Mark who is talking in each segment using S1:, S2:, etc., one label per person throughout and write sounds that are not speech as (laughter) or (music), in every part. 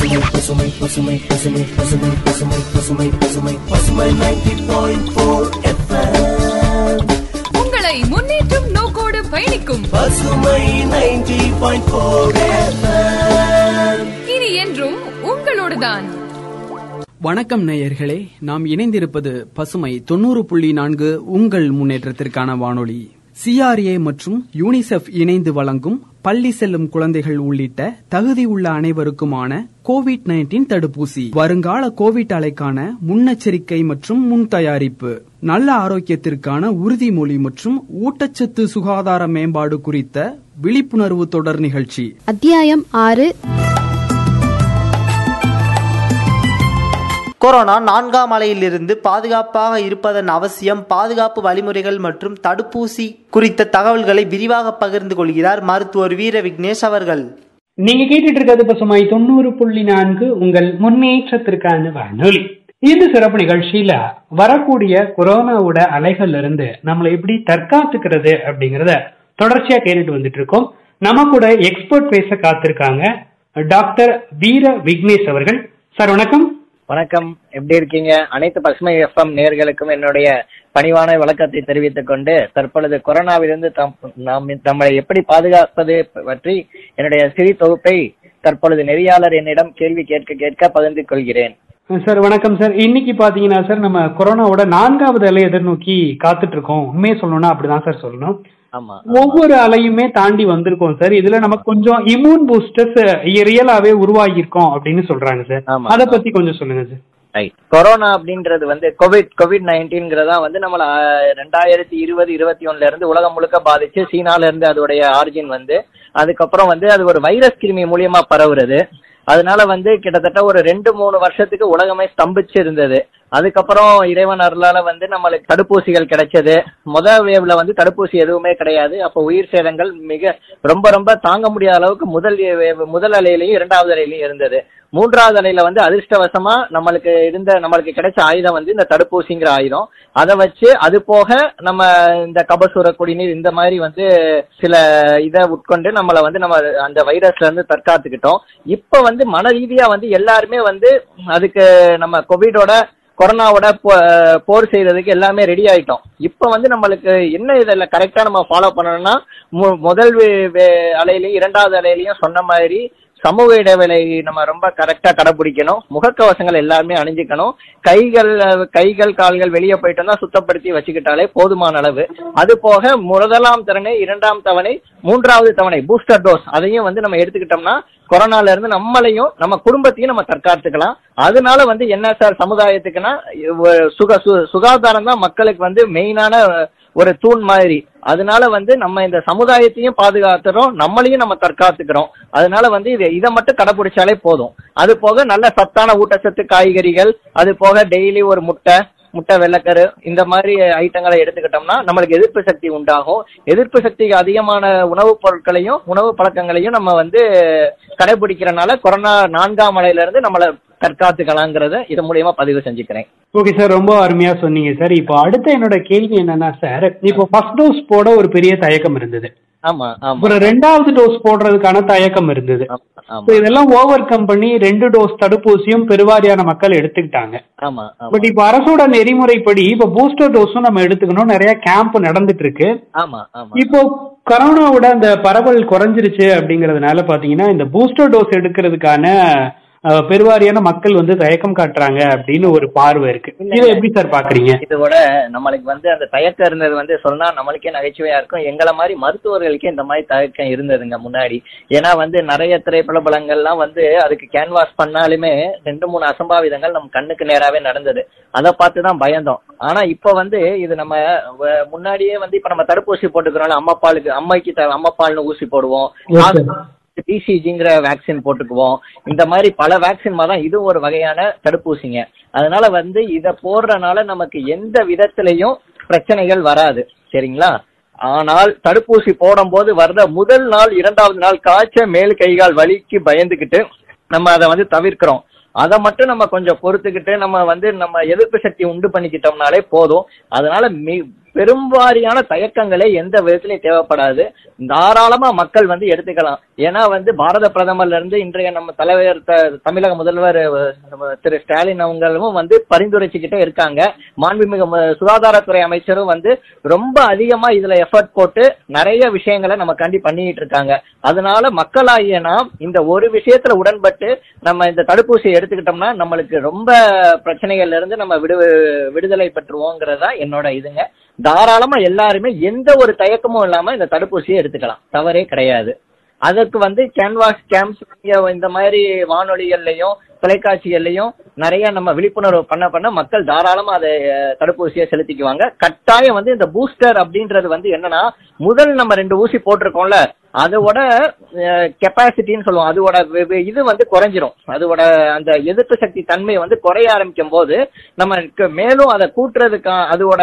S1: பசுமை பசுமை பசுமை பசுமை பசுமை பசுமை பசுமை பசுமை பசுமை நைன்டி பாயிண்ட் போர்
S2: உங்களை முன்னேற்றும் நோக்கோடு பயணிக்கும்.
S1: பசுமை நைன்டி பாயிண்ட் போர்
S2: இனி என்றும் உங்களோடுதான்.
S3: வணக்கம் நேயர்களே நாம் இணைந்திருப்பது பசுமை தொண்ணூறு புள்ளி நான்கு உங்கள் முன்னேற்றத்திற்கான வானொலி. சிஆர்ஏ மற்றும் யூனிசெஃப் இணைந்து வழங்கும் பள்ளி செல்லும் குழந்தைகள் உள்ளிட்ட தகுதி உள்ள அனைவருக்குமான கோவிட் நைன்டீன் தடுப்பூசி. வருங்கால கோவிட் அலைக்கான முன்னெச்சரிக்கை மற்றும் முன் தயாரிப்பு. நல்ல ஆரோக்கியத்திற்கான உறுதிமொழி மற்றும் ஊட்டச்சத்து சுகாதார மேம்பாடு குறித்த விழிப்புணர்வு தொடர் நிகழ்ச்சி.
S4: அத்தியாயம் ஆறு.
S5: கொரோனா நான்காம் அலையிலிருந்து பாதுகாப்பாக இருப்பதன் அவசியம் பாதுகாப்பு வழிமுறைகள் மற்றும் தடுப்பூசி குறித்த தகவல்களை விரிவாக பகிர்ந்து கொள்கிறார் மருத்துவர் வீர விக்னேஷ் அவர்கள்.
S6: நீங்க கேட்டுட்டு இருக்கிறது பசுமை தொண்ணூறு புள்ளி நான்கு உங்கள் முன்னேற்றத்திற்கான வானொலி. இந்த சிறப்பு நிகழ்ச்சியில வரக்கூடிய கொரோனாவோட அலைகள்ல இருந்து நம்மளை எப்படி தற்காத்துக்கிறது அப்படிங்கறத தொடர்ச்சியா கேட்டுட்டு வந்துட்டு இருக்கோம் நம்ம கூட எக்ஸ்பர்ட் பேச காத்திருக்காங்க டாக்டர் வீர விக்னேஷ் அவர்கள். சார் வணக்கம்.
S7: வணக்கம். எப்படி இருக்கீங்க? அனைத்து பசுமை எஃப்எம் நேர்களுக்கும் என்னுடைய பணிவான வழக்கத்தை தெரிவித்துக் கொண்டு தற்பொழுது கொரோனாவிலிருந்து தம்- நாம் நம்மளை எப்படி பாதுகாப்பது பற்றி என்னுடைய சிறி தொகுப்பை தற்பொழுது நெறியாளர் என்னிடம் கேள்வி கேட்க கேட்க பகிர்ந்து கொள்கிறேன்.
S6: சார் வணக்கம் சார். இன்னைக்கு பாத்தீங்கன்னா சார் நம்ம கொரோனாவோட நான்காவது அலை எதிர்நோக்கி காத்துட்டு இருக்கோம். உண்மையை சொல்லணும்னா அப்படிதான் சார் சொல்லணும். ஒவ்வொரு அலையுமே தாண்டி வந்திருக்கோம் சார் இதுல நமக்கு கொஞ்சம் இம்யூன் பூஸ்டர்ஸ் ரியலாவே உருவாகி இருக்கோம் அப்படின்னு சொல்றாங்க சார். அத பத்தி கொஞ்சம் சொல்லுங்க சார்
S7: ரைட் கொரோனா அப்படின்றது வந்து கோவிட் கோவிட் நைன்டீன்ங்கிறதா வந்து நம்மள ரெண்டாயிரத்தி இருபது இருபத்தி ஒண்ணுல இருந்து உலகம் முழுக்க பாதிச்சு சீனால இருந்து அதோடைய ஆரிஜின் வந்து அதுக்கப்புறம் வந்து அது ஒரு வைரஸ் கிருமி மூலியமா பரவுறது. அதனால வந்து கிட்டத்தட்ட ஒரு ரெண்டு மூணு வருஷத்துக்கு உலகமே ஸ்தம்பிச்சு இருந்தது அதுக்கப்புறம் இறைவன் அருளால வந்து நம்மளுக்கு தடுப்பூசிகள் கிடைச்சது. முத வேவ்ல வந்து தடுப்பூசி எதுவுமே கிடையாது. அப்ப உயிர் சேதங்கள் மிக ரொம்ப ரொம்ப தாங்க முடியாத அளவுக்கு முதல் wave- முதல் அலையிலையும் இரண்டாவது அலையிலையும் இருந்தது. மூன்றாவது அலையில வந்து அதிர்ஷ்டவசமா நம்மளுக்கு இருந்த நம்மளுக்கு கிடைச்ச ஆயுதம் வந்து இந்த தடுப்பூசிங்கிற ஆயுதம். அதை வச்சு அது போக நம்ம இந்த கபசுர குடிநீர் இந்த மாதிரி வந்து சில இதை உட்கொண்டு நம்மளை வந்து நம்ம அந்த வைரஸ்ல இருந்து தற்காத்துக்கிட்டோம். இப்ப வந்து மன ரீதியா வந்து எல்லாருமே வந்து அதுக்கு நம்ம கோவிடோட கொரோனாவோட போ- போர் செய்யறதுக்கு எல்லாமே ரெடி ஆயிட்டோம். இப்ப வந்து நம்மளுக்கு என்ன இதில் கரெக்டா நம்ம ஃபாலோ பண்ணணும்னா மு- முதல் அலையிலையும் இரண்டாவது அலையிலையும் சொன்ன மாதிரி சமூக இடைவெளி நம்ம ரொம்ப கரெக்டா கடைபிடிக்கணும். முகக்கவசங்கள் எல்லாருமே அணிஞ்சுக்கணும். கைகள் கைகள் கால்கள் வெளியே போயிட்டோம்னா சுத்தப்படுத்தி வச்சுக்கிட்டாலே போதுமான அளவு. அது போக முதலாம் தவணை இரண்டாம் தவணை மூன்றாவது தவணை பூஸ்டர் டோஸ் அதையும் வந்து நம்ம எடுத்துக்கிட்டோம்னா கொரோனால இருந்து நம்மளையும் நம்ம குடும்பத்தையும் நம்ம தற்காத்துக்கலாம். அதனால வந்து என்ன சார் சமுதாயத்துக்குன்னா சுக சு- சுகாதாரம் தான் மக்களுக்கு வந்து மெயினான ஒரு தூண் மாதிரி. அதனால வந்து நம்ம இந்த சமுதாயத்தையும் பாதுகாத்துறோம் நம்மளையும் நம்ம தற்காத்துக்கிறோம். அதனால வந்து இது இதை மட்டும் கடைபிடிச்சாலே போதும். அது போக நல்ல சத்தான ஊட்டச்சத்து காய்கறிகள் அது போக டெய்லி ஒரு முட்டை முட்டை வெள்ளைக்கரு இந்த மாதிரி ஐட்டங்களை எடுத்துக்கிட்டோம்னா நம்மளுக்கு எதிர்ப்பு சக்தி உண்டாகும். எதிர்ப்பு சக்திக்கு அதிகமான உணவுப் பொருட்களையும் உணவு பழக்கங்களையும் நம்ம வந்து கடைபிடிக்கிறனால கொரோனா நான்காம் அலையிலிருந்து நம்மளை தற்காத்துக்கலாங்கிறத இது மூலியமா பதிவு செஞ்சுக்கிறேன்.
S6: ஓகே சார் ரொம்ப அருமையா சொன்னீங்க சார் இப்போ அடுத்த என்னோட கேள்வி என்னன்னா சார் இப்போ ஃபர்ஸ்ட் டோஸ் போட ஒரு பெரிய தயக்கம் இருந்தது. அப்புறம் ரெண்டாவது டோஸ் போடுறதுக்கான தயக்கம் இருந்தது. இதெல்லாம் ஓவர் கம் பண்ணி ரெண்டு டோஸ் தடுப்பூசியும் பெருவாரியான மக்கள் எடுத்துக்கிட்டாங்க. பட் இப்ப அரசோட நெறிமுறைப்படி இப்ப பூஸ்டர் டோஸும் நம்ம எடுத்துக்கணும். நிறைய கேம்ப் நடந்துட்டு இருக்கு இப்போ கொரோனாவோட அந்த பரவல் குறைஞ்சிருச்சு அப்படிங்கறதுனால பாத்தீங்கன்னா இந்த பூஸ்டர் டோஸ் எடுக்கிறதுக்கான பெருவாரியான மக்கள் வந்து தயக்கம் காட்டுறாங்க அப்படின்னு ஒரு பார்வை இருக்கு. இதை எப்படி சார் பாக்குறீங்க?
S7: இதோட நம்மளுக்கு வந்து அந்த தயக்கம் இருந்தது வந்து சொன்னா நம்மளுக்கே நகைச்சுவையா இருக்கும். எங்களை மாதிரி மருத்துவர்களுக்கே இந்த மாதிரி தயக்கம் இருந்ததுங்க முன்னாடி. ஏன்னா வந்து நிறைய திரைப்பட பலங்கள்லாம் வந்து அதுக்கு கேன்வாஸ் பண்ணாலுமே ரெண்டு மூணு அசம்பாவிதங்கள் நம்ம கண்ணுக்கு நேராவே நடந்தது. அதை பார்த்து தான் பயந்தோம். ஆனா இப்ப வந்து இது நம்ம முன்னாடியே வந்து இப்ப நம்ம தடுப்பூசி போட்டுக்கிறோம்ல அம்மா பாலுக்கு அம்மைக்கு அம்மா பால்னு ஊசி போடுவோம். பிசிஜிங்கிற வேக்சின் போட்டுக்குவோம். இந்த மாதிரி பல வேக்சின் மாதிரி தான் இது ஒரு வகையான தடுப்பூசிங்க. அதனால வந்து இத போடுறனால நமக்கு எந்த விதத்திலையும் பிரச்சனைகள் வராது. சரிங்களா? ஆனால் தடுப்பூசி போடும்போது வர்ற முதல் நாள் இரண்டாவது நாள் காய்ச்ச மேல் கைகால் வலிக்கு பயந்துகிட்டு நம்ம அதை வந்து தவிர்க்கிறோம். அதை மட்டும் நம்ம கொஞ்சம் பொறுத்துக்கிட்டு நம்ம வந்து நம்ம எதிர்ப்பு சக்தி உண்டு பண்ணிக்கிட்டோம்னாலே போதும். அதனால மி பெரும்வாரியான தயக்கங்களே எந்த விதத்திலையும் தேவைப்படாது. தாராளமா மக்கள் வந்து எடுத்துக்கலாம். ஏன்னா வந்து பாரத பிரதமர்ல இருந்து இன்றைய நம்ம தலைவர் த- தமிழக முதல்வர் திரு ஸ்டாலின் அவங்களும் வந்து பரிந்துரைச்சுக்கிட்டே இருக்காங்க. மாண்புமிகு சுகாதாரத்துறை அமைச்சரும் வந்து ரொம்ப அதிகமா இதுல எஃபர்ட் போட்டு நிறைய விஷயங்களை நம்ம கண்டி பண்ணிட்டு இருக்காங்க. அதனால மக்களாகிய நாம் இந்த ஒரு விஷயத்துல உடன்பட்டு நம்ம இந்த தடுப்பூசியை எடுத்துக்கிட்டோம்னா நம்மளுக்கு ரொம்ப பிரச்சனைகள்ல இருந்து நம்ம விடு விடுதலை பெற்றுவோங்கிறதா என்னோட இதுங்க. தாராளமா எல்லாருமே எந்த ஒரு தயக்கமும் இல்லாம இந்த தடுப்பூசியை எடுத்துக்கலாம். தவறே கிடையாது. அதற்கு வந்து கேன்வாஸ் கேம்ப்ஸ் இந்த மாதிரி வானொலிகள்லயும் தொலைக்காட்சிகள்லயும் நிறைய நம்ம விழிப்புணர்வு பண்ண பண்ண மக்கள் தாராளமா அதை தடுப்பூசியை செலுத்திக்குவாங்க. கட்டாயம் வந்து இந்த பூஸ்டர் அப்படின்றது வந்து என்னன்னா முதல் நம்ம ரெண்டு ஊசி போட்டிருக்கோம்ல அதோட கெப்பாசிட்டின்னு சொல்லுவோம். அதோட இது வந்து குறைஞ்சிரும். அதோட அந்த எதிர்ப்பு சக்தி தன்மை வந்து குறைய ஆரம்பிக்கும் போது நம்ம மேலும் அதை கூட்டுறதுக்கா அதோட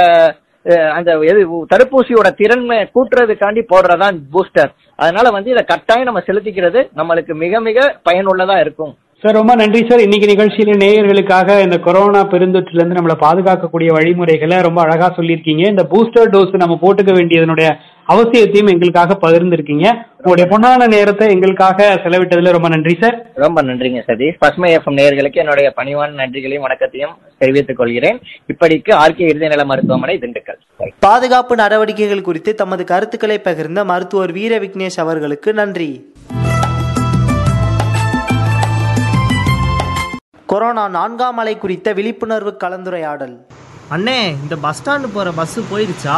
S7: அந்த எது தடுப்பூசியோட திறன்மை கூட்டுறதுக்காண்டி போடுறதான் பூஸ்டர் அதனால வந்து இதை கட்டாயம் நம்ம செலுத்திக்கிறது நம்மளுக்கு மிக மிக பயனுள்ளதா இருக்கும்.
S6: சார் ரொம்ப நன்றி சார் இன்னைக்கு நிகழ்ச்சியில நேயர்களுக்காக இந்த கொரோனா பெருந்தொற்றுல இருந்து நம்மளை பாதுகாக்கக்கூடிய வழிமுறைகளை ரொம்ப அழகா சொல்லியிருக்கீங்க. இந்த பூஸ்டர் டோஸ் நம்ம போட்டுக்க வேண்டியதனுடைய அவசியத்தையும் எங்களுக்காக பகிர்ந்திருக்கீங்க. உங்களுடைய பொன்னான நேரத்தை எங்களுக்காக செலவிட்டதுல ரொம்ப நன்றி சார்
S7: ரொம்ப நன்றிங்க சதீஷ். பசுமை எஃப்எம் நேயர்களுக்கு என்னுடைய பணிவான நன்றிகளையும் வணக்கத்தையும் தெரிவித்துக் கொள்கிறேன். இப்படிக்கு ஆர்கே இறுதிநல மருத்துவமனை திண்டுக்கல்.
S5: பாதுகாப்பு நடவடிக்கைகள் குறித்து தமது கருத்துக்களை பகிர்ந்த மருத்துவர் வீர விக்னேஷ் அவர்களுக்கு நன்றி. கொரோனா நான்காம் அலை குறித்த விழிப்புணர்வு கலந்துரையாடல்.
S4: அண்ணே இந்த பஸ் ஸ்டாண்டு போற பஸ் போயிருச்சா?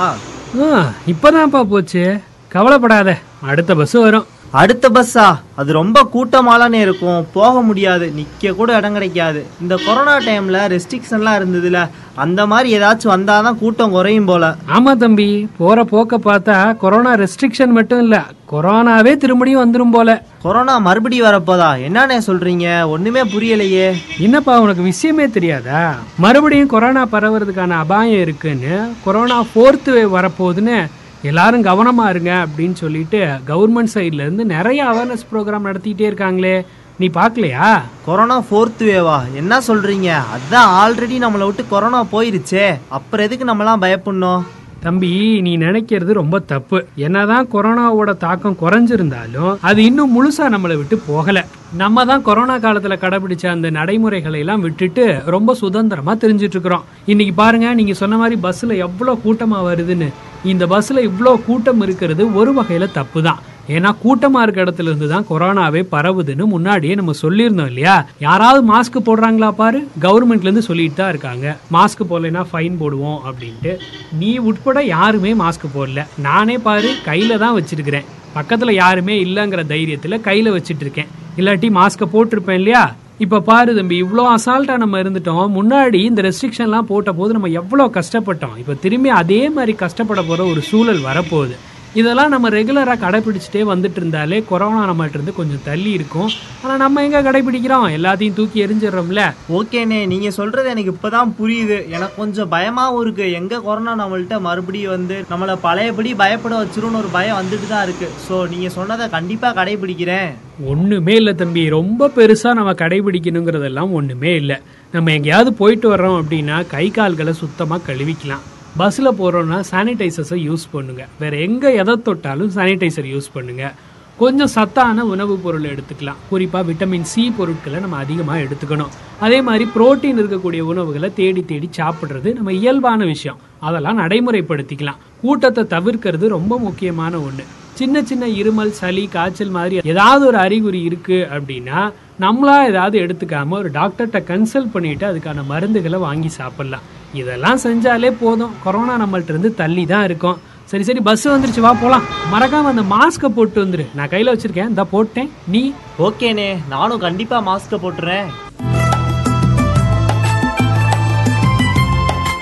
S8: ஆ இப்பதான்ப்பா போச்சு. கவலைப்படாத அடுத்த பஸ் வரும்.
S4: அடுத்த பஸ்ஸா அது ரொம்ப கூட்டமாலானே இருக்கும். போக முடியாது. நிக்க கூட இடம் கிடைக்காது. இந்த கொரோனா டைம்ல ரெஸ்ட்ரிக்ஷன்லாம் இருந்ததுல அந்த மாதிரி ஏதாச்சும் வந்தாதான் கூட்டம் குறையும் போல.
S8: ஆமா தம்பி. போற போக்க பார்த்தா கொரோனா ரெஸ்ட்ரிக்ஷன் மட்டும் இல்ல. கொரோனாவே திரும்படியும் வந்துரும் போல.
S4: கொரோனா மறுபடியும் வரப்போதா? என்னண்ணே சொல்றீங்க? ஒண்ணுமே புரியலையே.
S8: என்னப்பா உனக்கு விஷயமே தெரியாதா? மறுபடியும் கொரோனா பரவுறதுக்கான அபாயம் இருக்குன்னு கொரோனா ஃபோர்த்து வேவ் வரப்போகுதுன்னு எல்லாரும் கவனமா இருங்க அப்படின்னு சொல்லிட்டு கவர்மெண்ட் சைட்லேருந்து நிறைய அவேர்னஸ் ப்ரோக்ராம் நடத்திக்கிட்டே இருக்காங்களே. நீ பார்க்கலையா?
S4: கொரோனா ஃபோர்த் வேவா என்ன சொல்கிறீங்க அதான் ஆல்ரெடி நம்மளை விட்டு கொரோனா போயிருச்சே. அப்புறம் எதுக்கு நம்மலாம் பயப்படணும்?
S8: தம்பி நீ நினைக்கிறது ரொம்ப தப்பு. என்னதான் கொரோனாவோட தாக்கம் குறைஞ்சிருந்தாலும் அது இன்னும் முழுசா நம்மளை விட்டு போகல. நம்ம தான் கொரோனா காலத்துல கடைபிடிச்ச அந்த நடைமுறைகளை எல்லாம் விட்டுட்டு ரொம்ப சுதந்திரமா தெரிஞ்சிட்டு இருக்கிறோம். இன்னைக்கு பாருங்க நீங்க சொன்ன மாதிரி பஸ்ல எவ்வளவு கூட்டமா வருதுன்னு. இந்த பஸ்ல இவ்வளோ கூட்டம் இருக்கிறது ஒரு வகையில தப்பு தான் ஏன்னா கூட்டமா இருக்க இடத்துல இருந்து தான் கொரோனாவே பரவுதுன்னு முன்னாடியே நம்ம சொல்லியிருந்தோம் இல்லையா? யாராவது மாஸ்க் போடுறாங்களா பாரு? கவர்மெண்ட்ல இருந்து சொல்லிட்டு தான் இருக்காங்க. மாஸ்க் போடலைன்னா ஃபைன் போடுவோம் அப்படின்ட்டு. நீ உட்பட யாருமே மாஸ்க் போடல. நானே பாரு கையில தான் வச்சிருக்கிறேன். பக்கத்துல யாருமே இல்லைங்கிற தைரியத்துல கையில வச்சிட்டு இருக்கேன் இல்லாட்டி மாஸ்க்கை போட்டிருப்பேன் இல்லையா? இப்போ பாரு தம்பி இவ்வளோ அசால்ட்டாக நம்ம இருந்துட்டோம். முன்னாடி இந்த ரெஸ்ட்ரிக்ஷன்லாம் போட்ட போது நம்ம எவ்வளோ கஷ்டப்பட்டோம். இப்போ திரும்பி அதே மாதிரி கஷ்டப்பட போகிற ஒரு சூழல் வரப்போகுது. இதெல்லாம் நம்ம ரெகுலராக கடைபிடிச்சிட்டே வந்துட்டு இருந்தாலே கொரோனா நம்மகிட்ட இருந்து கொஞ்சம் தள்ளி இருக்கும். ஆனால் நம்ம எங்கே கடைபிடிக்கிறோம்? எல்லாத்தையும் தூக்கி எரிஞ்சிடுறோம்ல
S4: ஓகேண்ணே நீங்க சொல்றது எனக்கு இப்பதான் புரியுது. எனக்கு கொஞ்சம் பயமாவும் இருக்கு. எங்க கொரோனா நம்மள்ட்ட மறுபடியும் வந்து நம்மளை பழையபடி பயப்பட வச்சிரும்னு ஒரு பயம் வந்துட்டு தான் இருக்கு. ஸோ நீங்க சொன்னதை கண்டிப்பா கடைபிடிக்கிறேன்.
S8: ஒன்றுமே இல்லை தம்பி. ரொம்ப பெருசாக நம்ம கடைபிடிக்கணுங்கிறதெல்லாம் ஒன்றுமே இல்லை. நம்ம எங்கேயாவது போயிட்டு வர்றோம் அப்படின்னா கை கால்களை சுத்தமாக கழுவிக்கலாம். பஸ்ஸில் போகிறோன்னா சானிடைசர்ஸை யூஸ் பண்ணுங்கள் வேறு எங்கே எதை தொட்டாலும் சானிடைசர் யூஸ் பண்ணுங்கள் கொஞ்சம் சத்தான உணவுப் பொருள் எடுத்துக்கலாம். குறிப்பாக விட்டமின் சி பொருட்களை நம்ம அதிகமாக எடுத்துக்கணும். அதே மாதிரி புரோட்டீன் இருக்கக்கூடிய உணவுகளை தேடி தேடி சாப்பிட்றது நம்ம இயல்பான விஷயம். அதெல்லாம் நடைமுறைப்படுத்திக்கலாம். கூட்டத்தை தவிர்க்கிறது ரொம்ப முக்கியமான ஒன்று சின்ன சின்ன இருமல் சளி காய்ச்சல் மாதிரி ஏதாவது ஒரு அறிகுறி இருக்குது அப்படின்னா நம்மளா ஏதாவது எடுத்துக்காம ஒரு டாக்டர்கிட்ட கன்சல்ட் பண்ணிட்டு அதுக்கான மருந்துகளை வாங்கி சாப்பிடலாம். இதெல்லாம் செஞ்சாலே போதும். கொரோனா நம்மள்ட்ட இருந்து தள்ளி தான் இருக்கும். சரி சரி பஸ் வந்துருச்சு வா போலாம். மறக்காம அந்த மாஸ்கை போட்டு வந்துரு. நான் கையில வச்சிருக்கேன். இந்த போட்டேன். நீ?
S4: ஓகேண்ணே நானும் கண்டிப்பா மாஸ்க்கை போட்டுறேன்.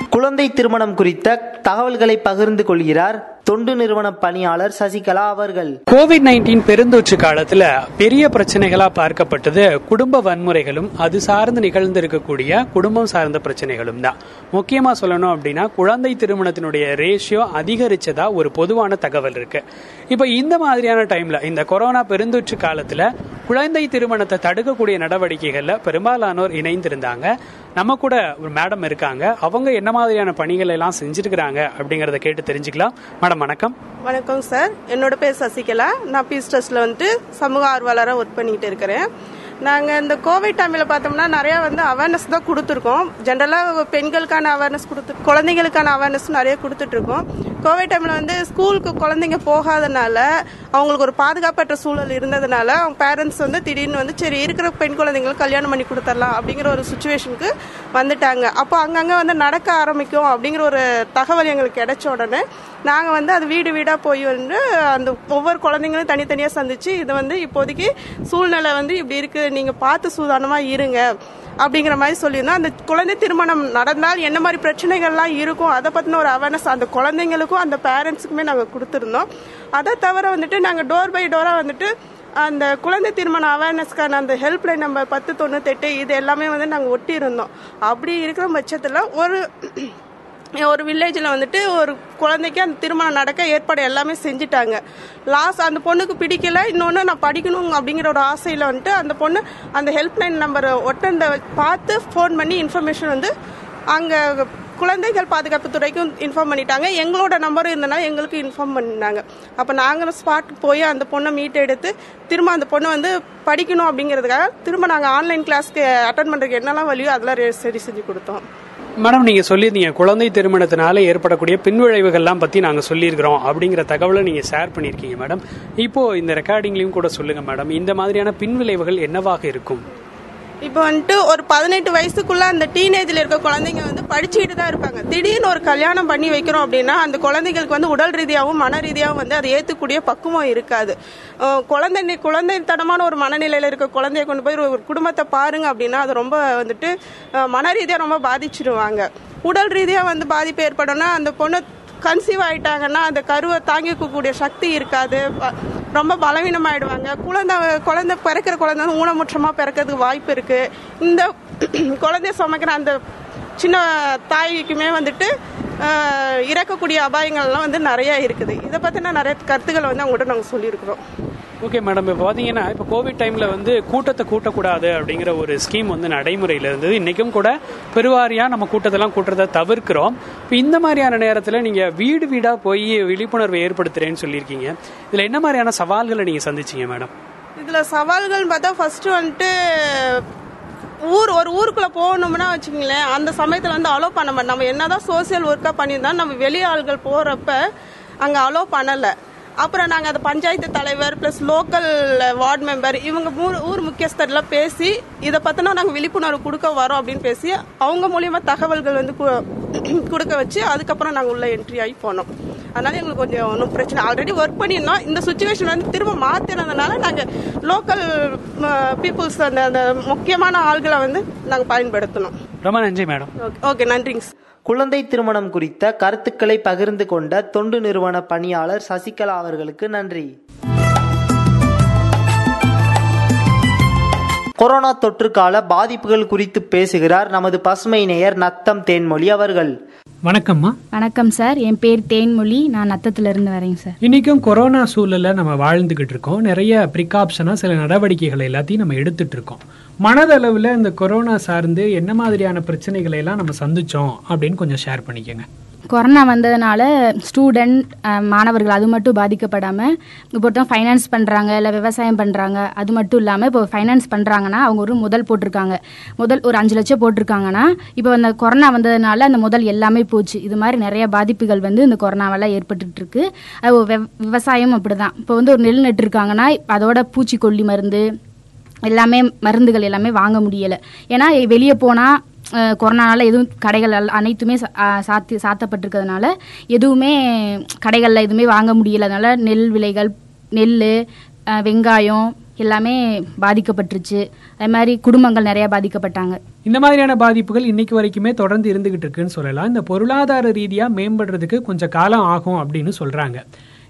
S5: குழந்தை திருமணம் குறித்த தகவல்களை பகிர்ந்து கொள்கிறார் தொண்டு நிறுவன பணியாளர் சசிகலா அவர்கள்.
S3: கோவிட் நைன்டீன் பெருந்தொற்று காலத்துல பெரிய பிரச்சனைகளா பார்க்கப்பட்டது குடும்ப வன்முறைகளும் அது சார்ந்து நிகழ்ந்து இருக்கக்கூடிய குடும்பம் சார்ந்த பிரச்சனைகளும் தான். முக்கியமா சொல்லணும் அப்படின்னா குழந்தை திருமணத்தினுடைய ரேஷியோ அதிகரிச்சதா ஒரு பொதுவான தகவல் இருக்கு. இப்ப இந்த மாதிரியான டைம்ல இந்த கொரோனா பெருந்தொற்று காலத்துல குழந்தை திருமணத்தை தடுக்கக்கூடிய நடவடிக்கைகள்ல பெரும்பாலானோர் இணைந்திருந்தாங்க. நம்ம கூட ஒரு மேடம் இருக்காங்க. அவங்க என்ன மாதிரியான பணிகள் எல்லாம் செஞ்சிருக்கிறாங்க
S8: அப்படிங்கறத கேட்டு தெரிஞ்சுக்கலாம். மேடம் வணக்கம்.
S9: வணக்கம் சார். என்னோட பேர் சசிகலா. நான் பீஸ் ட்ரஸ்ட்ல வந்துட்டு சமூக ஆர்வலராக ஒர்க் பண்ணிட்டு இருக்கிறேன். நாங்கள் இந்த கோவிட் டைமில் பார்த்தோம்னா நிறையா வந்து அவேர்னஸ் தான் கொடுத்துருக்கோம். ஜென்ரலாக பெண்களுக்கான அவேர்னஸ் கொடுத்து குழந்தைங்களுக்கான அவேர்னஸ் நிறைய கொடுத்துட்ருக்கோம். கோவிட் டைமில் வந்து ஸ்கூலுக்கு குழந்தைங்க போகாதனால அவங்களுக்கு ஒரு பாதுகாப்பற்ற சூழல் இருந்ததுனால அவங்க பேரண்ட்ஸ் வந்து திடீர்னு வந்து சரி இருக்கிற பெண் குழந்தைங்களுக்கு கல்யாணம் பண்ணி கொடுத்துடலாம் அப்படிங்கிற ஒரு சுச்சுவேஷனுக்கு வந்துட்டாங்க. அப்போ அங்கங்கே வந்து நடக்க ஆரம்பிக்கும் அப்படிங்கிற ஒரு தகவல் எங்களுக்கு கிடைச்ச உடனே நாங்கள் வந்து அது வீடு வீடாக போய் வந்து அந்த ஒவ்வொரு குழந்தைங்களும் தனித்தனியாக சந்திச்சு இது வந்து இப்போதைக்கு சூழ்நிலை வந்து இப்படி இருக்குது நீங்கள் பார்த்து சூதானமாக இருங்க அப்படிங்கிற மாதிரி சொல்லியிருந்தோம் அந்த குழந்தை திருமணம் நடந்தால் என்ன மாதிரி பிரச்சனைகள்லாம் இருக்கும் அதை பற்றின ஒரு அவேர்னஸ் அந்த குழந்தைங்களுக்கும் அந்த பேரண்ட்ஸுக்குமே நாங்கள் கொடுத்துருந்தோம். அதை தவிர வந்துட்டு நாங்கள் டோர் பை டோராக வந்துட்டு அந்த குழந்தை திருமண அவேர்னஸ்க்கான அந்த ஹெல்ப்லைன் நம்பர் பத்து தொண்ணூத்தெட்டு இது எல்லாமே வந்து நாங்கள் ஒட்டி இருந்தோம் அப்படி இருக்கிற பட்சத்தில் ஒரு ஒரு வில்லேஜில் வந்துட்டு ஒரு குழந்தைக்கு அந்த திருமணம் நடக்க ஏற்பாடு எல்லாமே செஞ்சுட்டாங்க. லாஸ்ட் அந்த பொண்ணுக்கு பிடிக்கல இன்னொன்று நான் படிக்கணும் அப்படிங்கிற ஒரு ஆசையில் வந்துட்டு அந்த பொண்ணு அந்த ஹெல்ப்லைன் நம்பரை ஒட்டந்த பார்த்து ஃபோன் பண்ணி இன்ஃபர்மேஷன் வந்து அங்கே குழந்தைகள் பாதுகாப்பு துறைக்கும் இன்ஃபார்ம் பண்ணிட்டாங்க. எங்களோட நம்பர் இருந்தனால எங்களுக்கு இன்ஃபார்ம் பண்ணிருந்தாங்க அப்போ நாங்களும் ஸ்பாட்டுக்கு போய் அந்த பொண்ணை மீட் எடுத்து திரும்ப அந்த பொண்ணை வந்து படிக்கணும் அப்படிங்கிறதுக்காக திரும்ப நாங்கள் ஆன்லைன் கிளாஸ்க்கு அட்டன் பண்ணுறதுக்கு என்னெல்லாம் வழியோ அதெல்லாம் சரி செஞ்சு கொடுத்தோம்.
S8: மேடம் நீங்க சொல்லியிருந்தீங்க குழந்தை திருமணத்தினால ஏற்படக்கூடிய பின்விளைவுகள்லாம் பத்தி நாங்க சொல்லியிருக்கிறோம் அப்படிங்கிற தகவலை நீங்க ஷேர் பண்ணியிருக்கீங்க மேடம். இப்போ இந்த ரெக்கார்டிங்லயும் கூட சொல்லுங்க மேடம். இந்த மாதிரியான பின்விளைவுகள் என்னவாக இருக்கும்?
S9: இப்போ வந்துட்டு ஒரு பதினெட்டு வயசுக்குள்ள அந்த டீனேஜில் இருக்க குழந்தைங்க வந்து படிச்சுக்கிட்டு தான் இருப்பாங்க. திடீர்னு ஒரு கல்யாணம் பண்ணி வைக்கிறோம் அப்படின்னா அந்த குழந்தைங்களுக்கு வந்து உடல் ரீதியாகவும் மன ரீதியாகவும் வந்து அதை ஏற்றுக்கூடிய பக்குவம் இருக்காது. அஹ் குழந்தை குழந்தைத்தனமான ஒரு மனநிலையில் இருக்க குழந்தைய கொண்டு போய் ஒரு குடும்பத்தை பாருங்க அப்படின்னா அது ரொம்ப வந்துட்டு மன ரீதியாக ரொம்ப பாதிச்சிருவாங்க. உடல் ரீதியாக வந்து பாதிப்பு ஏற்படும்னா அந்த பொண்ணு கன்சீவ் ஆயிட்டாங்கன்னா அந்த கருவை தாங்கிக்கக்கூடிய சக்தி இருக்காது. ப- ரொம்ப பலவீனமாயிடுவாங்க. குழந்தை குழந்தை பிறக்கிற குழந்தை வந்து ஊனமுற்றமாக பிறக்கிறதுக்கு வாய்ப்பு இருக்கு. இந்த (clears throat) குழந்தைய சமைக்கிற அந்த சின்ன தாய்க்குமே வந்துட்டு இறக்கக்கூடிய அபாயங்கள்லாம் வந்து நிறைய இருக்குது. இதை பற்றின நிறைய கருத்துக்களை வந்து அவங்கள்ட்ட நாங்கள் சொல்லியிருக்கிறோம்.
S8: ஓகே மேடம் இப்போ பார்த்தீங்கன்னா இப்போ கோவிட் டைமில் வந்து கூட்டத்தை கூட்டக்கூடாது அப்படிங்கிற ஒரு ஸ்கீம் வந்து நடைமுறையில் இருந்தது. இன்றைக்கும் கூட பெருவாரியாக நம்ம கூட்டத்தெல்லாம் கூட்டுறதை தவிர்க்கிறோம். இப்போ இந்த மாதிரியான நேரத்தில் நீங்கள் வீடு வீடாக போய் விழிப்புணர்வை ஏற்படுத்துகிறேன்னு சொல்லியிருக்கீங்க. இதில் என்ன மாதிரியான சவால்களை நீங்கள் சந்திச்சீங்க மேடம்
S9: இதில் சவால்கள் பார்த்தா ஃபஸ்ட்டு வந்துட்டு ஊர் ஒரு ஊருக்குள்ளே போகணும்னா வச்சுங்களேன் அந்த சமயத்தில் வந்து அலோவ் பண்ண மாட்டோம். நம்ம என்னதான் சோசியல் ஒர்க்காக பண்ணியிருந்தாலும் நம்ம வெளி ஆள்கள் போகிறப்ப அங்கே அலோவ் பண்ணலை. அப்புறம் நாங்க அந்த பஞ்சாயத்து தலைவர் பிளஸ் லோக்கல் வார்டு மெம்பர் இவங்க ஊர் ஊர் முக்கியஸ்தர்லாம் பேசி இதை பத்தினா நாங்க விழிப்புணர்வு கொடுக்க வரோம் அப்படின்னு பேசி அவங்க மூலியமா தகவல்கள் வந்து கொடுக்க வச்சு அதுக்கப்புறம் நாங்க உள்ள என்ட்ரி ஆகி போனோம். அதனால எங்களுக்கு கொஞ்சம் ஒன்றும் பிரச்சனை. ஆல்ரெடி ஒர்க் பண்ணியிருந்தோம். இந்த சுச்சுவேஷன் வந்து திரும்ப மாத்தினதுனால நாங்கள் லோக்கல் பீப்புள்ஸ் அந்த அந்த முக்கியமான ஆள்களை வந்து நாங்கள் பயன்படுத்தணும்
S8: ரொம்ப நன்றி மேடம்
S9: ஓகே ஓகே நன்றிங்க சார்
S5: குழந்தை திருமணம் குறித்த கருத்துக்களை பகிர்ந்து கொண்ட தொண்டு நிறுவன பணியாளர் சசிகலா அவர்களுக்கு நன்றி. கொரோனா தொற்று கால பாதிப்புகள் குறித்து பேசுகிறார் நமது பசுமை நேயர் நத்தம் தேன்மொழி அவர்கள்.
S8: வணக்கம்மா.
S10: வணக்கம் சார். என் பேர் தேன்மொழி. நான் நத்தத்துல இருந்து வரேங்க சார்.
S8: இன்னைக்கும் கொரோனா சூழல்ல நம்ம வாழ்ந்துகிட்டு இருக்கோம். நிறைய ப்ரிகாப்ஷனா சில நடவடிக்கைகளை எல்லாத்தையும் நம்ம எடுத்துட்டு இருக்கோம். மனதளவுல இந்த கொரோனா சார்ந்து என்ன மாதிரியான பிரச்சனைகளை எல்லாம் நம்ம சந்திச்சோம் அப்படின்னு கொஞ்சம் ஷேர் பண்ணிக்கோங்க.
S10: கொரோனா வந்ததுனால ஸ்டூடெண்ட் மாணவர்கள் அது மட்டும் பாதிக்கப்படாமல் இப்போ ஒருத்தவங்க ஃபைனான்ஸ் பண்ணுறாங்க இல்லை விவசாயம் பண்ணுறாங்க அது மட்டும் இல்லாமல் இப்போ ஃபைனான்ஸ் பண்ணுறாங்கன்னா அவங்க ஒரு முதல் போட்டிருக்காங்க. முதல் ஒரு அஞ்சு லட்சம் போட்டிருக்காங்கன்னா இப்போ அந்த கொரோனா வந்ததுனால அந்த முதல் எல்லாமே போச்சு. இது மாதிரி நிறைய பாதிப்புகள் வந்து இந்த கொரோனாவால் ஏற்பட்டுருக்கு அது விவ- விவசாயம் அப்படிதான். இப்போ வந்து ஒரு நெல் நட்டுருக்காங்கன்னா அதோட பூச்சிக்கொல்லி மருந்து எல்லாமே மருந்துகள் எல்லாமே வாங்க முடியலை. ஏன்னா வெளியே போனால் கொரோனாவால் எதுவும் கடைகள் அனைத்துமே சா- சாத்தி சாத்தப்பட்டிருக்கிறதுனால எதுவுமே கடைகளில் எதுவுமே வாங்க முடியல அதனால் நெல் விலைகள் நெல் வெங்காயம் எல்லாமே பாதிக்கப்பட்டுருச்சு. அது மாதிரி குடும்பங்கள் நிறையா பாதிக்கப்பட்டாங்க.
S8: இந்த மாதிரியான பாதிப்புகள் இன்னைக்கு வரைக்குமே தொடர்ந்து இருந்துகிட்டு இருக்குன்னு சொல்லலாம். இந்த பொருளாதார ரீதியாக மேம்படுறதுக்கு கொஞ்சம் காலம் ஆகும் அப்படின்னு சொல்கிறாங்க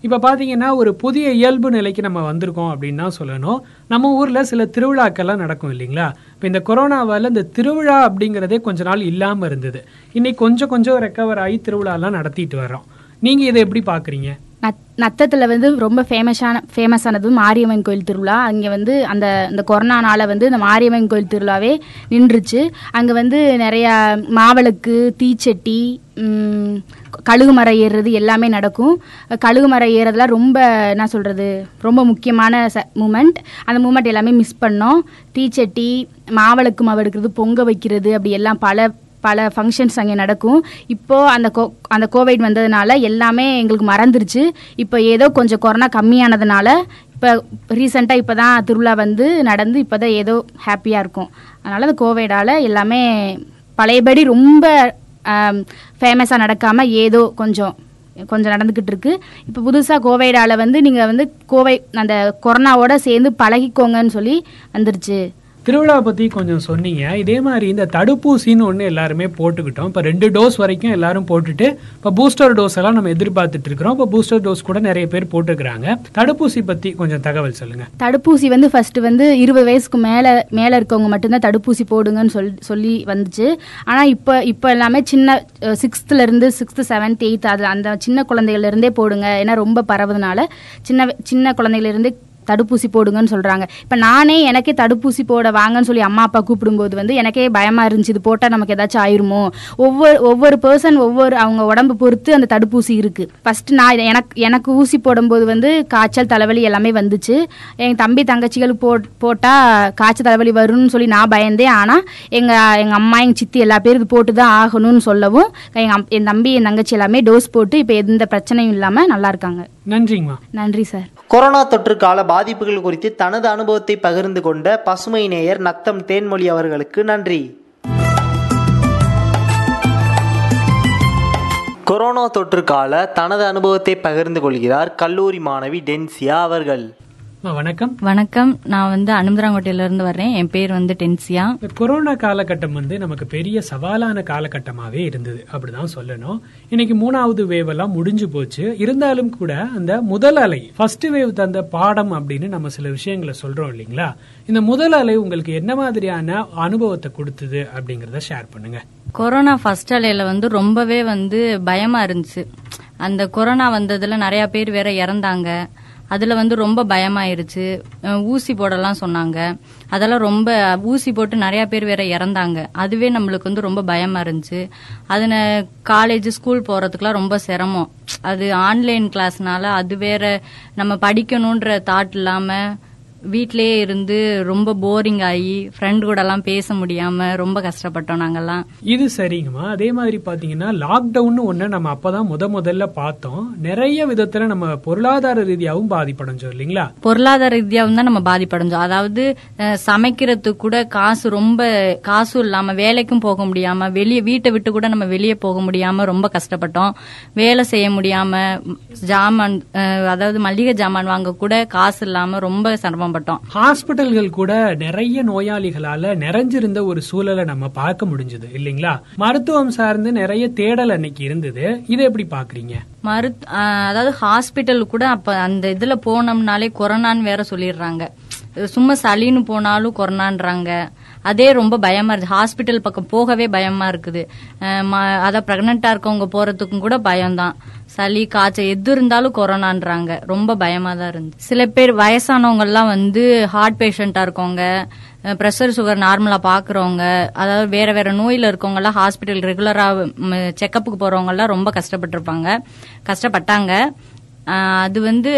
S8: இப்போ பார்த்தீங்கன்னா ஒரு புதிய இயல்பு நிலைக்கு நம்ம வந்திருக்கோம் அப்படின்னு தான் சொல்லணும். நம்ம ஊரில் சில திருவிழாக்கள்லாம் நடக்கும் இல்லைங்களா? இப்போ இந்த கொரோனாவால் இந்த திருவிழா அப்படிங்கிறதே கொஞ்ச நாள் இல்லாமல் இருந்தது. இன்னைக்கு கொஞ்சம் கொஞ்சம் ரெக்கவர் ஆகி திருவிழாலாம் நடத்திட்டு வர்றோம். நீங்கள் இதை எப்படி பார்க்குறீங்க
S10: நத் நத்தத்தில் வந்து ரொம்ப ஃபேமஸான ஃபேமஸானது மாரியம்மன் கோயில் திருவிழா. அங்கே வந்து அந்த இந்த கொரோனானால வந்து இந்த மாரியம்மன் கோயில் திருவிழாவே நின்றுச்சு. அங்கே வந்து நிறையா மாவிளக்கு தீச்சட்டி கழுகு மரம் ஏறுறது எல்லாமே நடக்கும். கழுகு மரம் ஏறதுல ரொம்ப என்ன சொல்கிறது ரொம்ப முக்கியமான ச மூமெண்ட் அந்த மூமெண்ட் எல்லாமே மிஸ் பண்ணோம். தீச்சட்டி மாவளுக்கு மாவு எடுக்கிறது பொங்க வைக்கிறது அப்படி எல்லாம் பல பல ஃபங்க்ஷன்ஸ் அங்கே நடக்கும். இப்போது அந்த கோ அந்த கோவிட் வந்ததுனால எல்லாமே எங்களுக்கு மறந்துருச்சு. இப்போ ஏதோ கொஞ்சம் கொரோனா கம்மியானதுனால இப்போ ரீசெண்டாக இப்போ தான் திருவிழா வந்து நடந்து இப்போ தான் ஏதோ ஹாப்பியாக இருக்கும். அதனால் அந்த கோவிடால் எல்லாமே பழையபடி ரொம்ப ஃபேமஸாக நடக்காமல் ஏதோ கொஞ்சம் கொஞ்சம் நடந்துக்கிட்டு இருக்கு இப்போ புதுசாக கோவைடால வந்து நீங்கள் வந்து கோவை அந்த கொரோனாவோட சேர்ந்து பழகிக்கோங்கன்னு சொல்லி வந்துருச்சு.
S8: திருவிழா பற்றி கொஞ்சம் சொன்னீங்க. இதே மாதிரி இந்த தடுப்பூசின்னு ஒன்று எல்லாருமே போட்டுக்கிட்டோம். இப்போ ரெண்டு டோஸ் வரைக்கும் எல்லாரும் போட்டுட்டு இப்போ பூஸ்டர் டோஸ் எல்லாம் நம்ம எதிர்பார்த்துட்டு இருக்கிறோம். இப்போ பூஸ்டர் டோஸ் கூட நிறைய பேர் போட்டுக்கிறாங்க. தடுப்பூசி பற்றி கொஞ்சம் தகவல் சொல்லுங்க.
S10: தடுப்பூசி வந்து ஃபர்ஸ்ட் வந்து இருபது வயசுக்கு மேலே மேலே இருக்கவங்க மட்டும்தான் தடுப்பூசி போடுங்கன்னு சொல்லி சொல்லி வந்துச்சு. ஆனால் இப்போ இப்போ எல்லாமே சின்ன சிக்ஸ்த்துல இருந்து சிக்ஸ்த்து செவன்த் எயித் அது அந்த சின்ன குழந்தைகள்லேருந்தே போடுங்க. ஏன்னா ரொம்ப பரவுதுனால சின்ன சின்ன குழந்தைகள்லேருந்தே தடுப்பூசி போடுங்கன்னு சொல்கிறாங்க இப்போ நானே எனக்கே தடுப்பூசி போட வாங்கன்னு சொல்லி அம்மா அப்பா கூப்பிடும்போது வந்து எனக்கே பயமாக இருந்துச்சு. இது போட்டால் நமக்கு ஏதாச்சும் ஆயிருமோ? ஒவ்வொரு ஒவ்வொரு பர்சன் ஒவ்வொரு அவங்க உடம்பு பொறுத்து அந்த தடுப்பூசி இருக்குது ஃபஸ்ட்டு நான் எனக்கு எனக்கு ஊசி போடும்போது வந்து காய்ச்சல் தலைவலி எல்லாமே வந்துச்சு. என் தம்பி தங்கச்சிகள் போ போட்டால் காய்ச்சல் தலைவலி வரும்னு சொல்லி நான் பயந்தேன். ஆனால் எங்கள் எங்கள் அம்மா எங்கள் சித்தி எல்லா பேரும் இது போட்டு தான் ஆகணும்னு சொல்லவும் எங்கள் அம்- என் தம்பி என் தங்கச்சி எல்லாமே டோஸ் போட்டு இப்போ எந்த பிரச்சனையும் இல்லாமல் நல்லா இருக்காங்க.
S8: நன்றிங்கம்மா
S10: நன்றி சார்.
S5: கொரோனா தொற்று கால பாதிப்புகள் குறித்து தனது அனுபவத்தை பகிர்ந்து கொண்ட பசுமை நேயர் நத்தம் தேன்மொழி அவர்களுக்கு நன்றி. கொரோனா தொற்று கால தனது அனுபவத்தை பகிர்ந்து கொள்கிறார் கல்லூரி மாணவி டென்சியா அவர்கள்.
S8: வணக்கம்.
S11: வணக்கம். நான் வந்து அனுமதராங்கோட்டையில இருந்து வர்றேன். என் பேர் வந்து டென்சியா.
S8: கொரோனா காலகட்டம் வந்து நமக்கு பெரிய சவாலான காலகட்டமாவே இருந்தது. அப்படிதான் சொல்லணும். இன்னைக்கு மூணாவது வேவ் எல்லாம் முடிஞ்சு போச்சு. இருந்தாலும் கூட அந்த முதல் அலை ஃபர்ஸ்ட் வேவ் தந்த பாடம் அப்படின்னு நம்ம சில விஷயங்களை சொல்றோம் இல்லைங்களா? இந்த முதல் அலை உங்களுக்கு என்ன மாதிரியான அனுபவத்தை கொடுத்தது அப்படிங்கறத ஷேர் பண்ணுங்க.
S11: கொரோனா ஃபர்ஸ்ட் அலையில வந்து ரொம்பவே வந்து பயமா இருந்துச்சு. அந்த கொரோனா வந்ததுல நிறைய பேர் வேற இறந்தாங்க. அதுல வந்து ரொம்ப பயமாயிருச்சு. ஊசி போடலாம் சொன்னாங்க. அதெல்லாம் ரொம்ப ஊசி போட்டு நிறைய பேர் வேற இறந்தாங்க. அதுவே நம்மளுக்கு வந்து ரொம்ப பயமா இருந்துச்சு. அதுன காலேஜ் ஸ்கூல் போறதுக்குலாம் ரொம்ப சிரமம். அது ஆன்லைன் கிளாஸ்னால அது வேற நம்ம படிக்கணுன்ற தாட் இல்லாம வீட்லயே இருந்து ரொம்ப போரிங் ஆகி ஃப்ரெண்ட் கூட எல்லாம் பேச முடியாம ரொம்ப கஷ்டப்பட்டோம் நாங்கெல்லாம்.
S8: இது சரிங்கம்மா. அதே மாதிரி பாத்தீங்கன்னா லாக்டவுன் ஒண்ணு நம்ம அப்பதான் முத முதல்ல பார்த்தோம். நிறைய விதத்துல நம்ம பொருளாதார ரீதியாவும் பாதிப்படைஞ்சோம் இல்லைங்களா?
S11: பொருளாதார ரீதியாவும் தான் நம்ம பாதிப்படைஞ்சோம். அதாவது சமைக்கிறதுக்கு கூட காசு ரொம்ப காசும் இல்லாம வேலைக்கும் போக முடியாம வெளியே வீட்டை விட்டு கூட நம்ம வெளியே போக முடியாம ரொம்ப கஷ்டப்பட்டோம். வேலை செய்ய முடியாம ஜாமான் அதாவது மளிகை ஜாமான் வாங்க கூட காசு இல்லாம ரொம்ப சிரமப்பட்டோம்.
S8: ஹாஸ்பிட்டல்கள் கூட நிறைய நோயாளிகளால நிறைஞ்சிருந்த ஒரு சூழலை நம்ம பார்க்க முடிஞ்சது இல்லைங்களா? மருத்துவம் சார்ந்து நிறைய தேடல் அன்னைக்கு இருந்தது. இதை எப்படி பாக்குறீங்க
S11: மரு அதாவது ஹாஸ்பிட்டல் கூட அப்ப அந்த இதுல போனோம்னாலே கொரோனான்னு வேற சொல்லிடுறாங்க. சும்மா சளின்னு போனாலும் கொரோனான்றாங்க. அதே ரொம்ப பயமா இருக்கு. ஹாஸ்பிட்டல் பக்கம் போகவே பயமா இருக்குது. ம- அதான் பிரெக்னண்டா இருக்கவங்க போறதுக்கும் கூட பயம்தான். சளி காய்ச்சல் எது இருந்தாலும் கொரோனான்றாங்க. ரொம்ப பயமா தான் இருந்து. சில பேர் வயசானவங்க எல்லாம் வந்து ஹார்ட் பேஷண்டா இருக்கவங்க ப்ரெஷர் சுகர் நார்மலா பாக்குறவங்க அதாவது வேற வேற நோயில இருக்கவங்க எல்லாம் ஹாஸ்பிட்டல் ரெகுலரா செக்கப்புக்கு போறவங்க எல்லாம் ரொம்ப கஷ்டப்பட்டிருப்பாங்க. கஷ்டப்பட்டாங்க. அது வந்து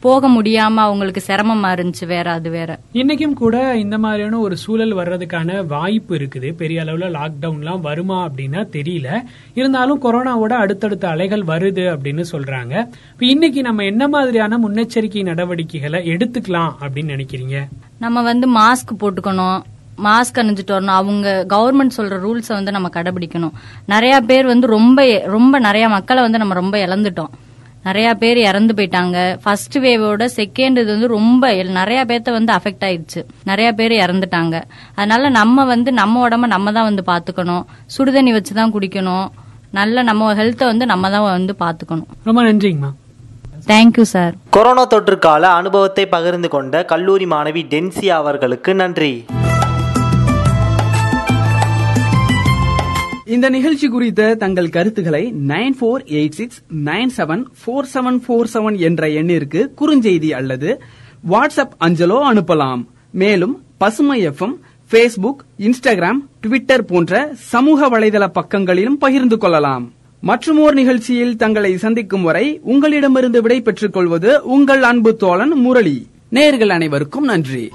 S11: போக முடியாம அவங்களுக்கு சிரமமா இருந்துச்சு வேற அது வேற.
S8: இன்னைக்கும் கூட இந்த மாதிரியான ஒரு சூழல் வர்றதுக்கான வாய்ப்பு இருக்குது. பெரிய அளவுல லாக்டவுன்லாம் வருமா அப்படின்னா தெரியல. இருந்தாலும் கொரோனாவோட அடுத்தடுத்த அலைகள் வருது அப்படின்னு சொல்றாங்க. இப்ப இன்னைக்கு நம்ம என்ன மாதிரியான முன்னெச்சரிக்கை நடவடிக்கைகளை எடுத்துக்கலாம் அப்படின்னு நினைக்கிறீங்க?
S11: நம்ம வந்து மாஸ்க் போட்டுக்கணும். மாஸ்க் அணிஞ்சிட்டு வரணும். அவங்க கவர்மெண்ட் சொல்ற ரூல்ஸை வந்து நம்ம கடைபிடிக்கணும். நிறைய பேர் வந்து ரொம்ப ரொம்ப நிறைய மக்களை வந்து நம்ம ரொம்ப இழந்துட்டோம். நிறைய பேர் இறந்து போயிட்டாங்க. ஃபர்ஸ்ட் வேவோட செகண்ட் இது வந்து ரொம்ப நிறைய பேர்த்த வந்து அஃபெக்ட் ஆயிடுச்சு. நிறைய பேர் இறந்துட்டாங்க. அதனால நம்ம வந்து நம்ம உடம்ப நம்ம தான் வந்து பாத்துக்கணும். சுடுதண்ணி வச்சு தான் குடிக்கணும். நல்ல நம்ம ஹெல்த்தை வந்து நம்ம தான் வந்து பாத்துக்கணும்.
S8: ரொம்ப நன்றிங்கம்மா
S11: தேங்க்யூ சார்
S5: கொரோனா தொற்று கால அனுபவத்தை பகிர்ந்து கொண்ட கல்லூரி மாணவி டென்சியா அவர்களுக்கு நன்றி.
S3: இந்த நிகழ்ச்சி குறித்த தங்கள் கருத்துக்களை nine four eight six nine seven four seven four seven என்ற எண்ணிற்கு குறுஞ்செய்தி அல்லது வாட்ஸ்அப் அஞ்சலோ அனுப்பலாம். மேலும் பசுமை எஃப்எம் ஃபேஸ்புக் இன்ஸ்டாகிராம் ட்விட்டர் போன்ற சமூக வலைதள பக்கங்களிலும் பகிர்ந்து கொள்ளலாம். மற்றுமோர் நிகழ்ச்சியில் தங்களை சந்திக்கும் வரை உங்களிடமிருந்து விடை பெற்றுக் கொள்வது உங்கள் அன்பு தோழன் முரளி. நேர்கள் அனைவருக்கும் நன்றி.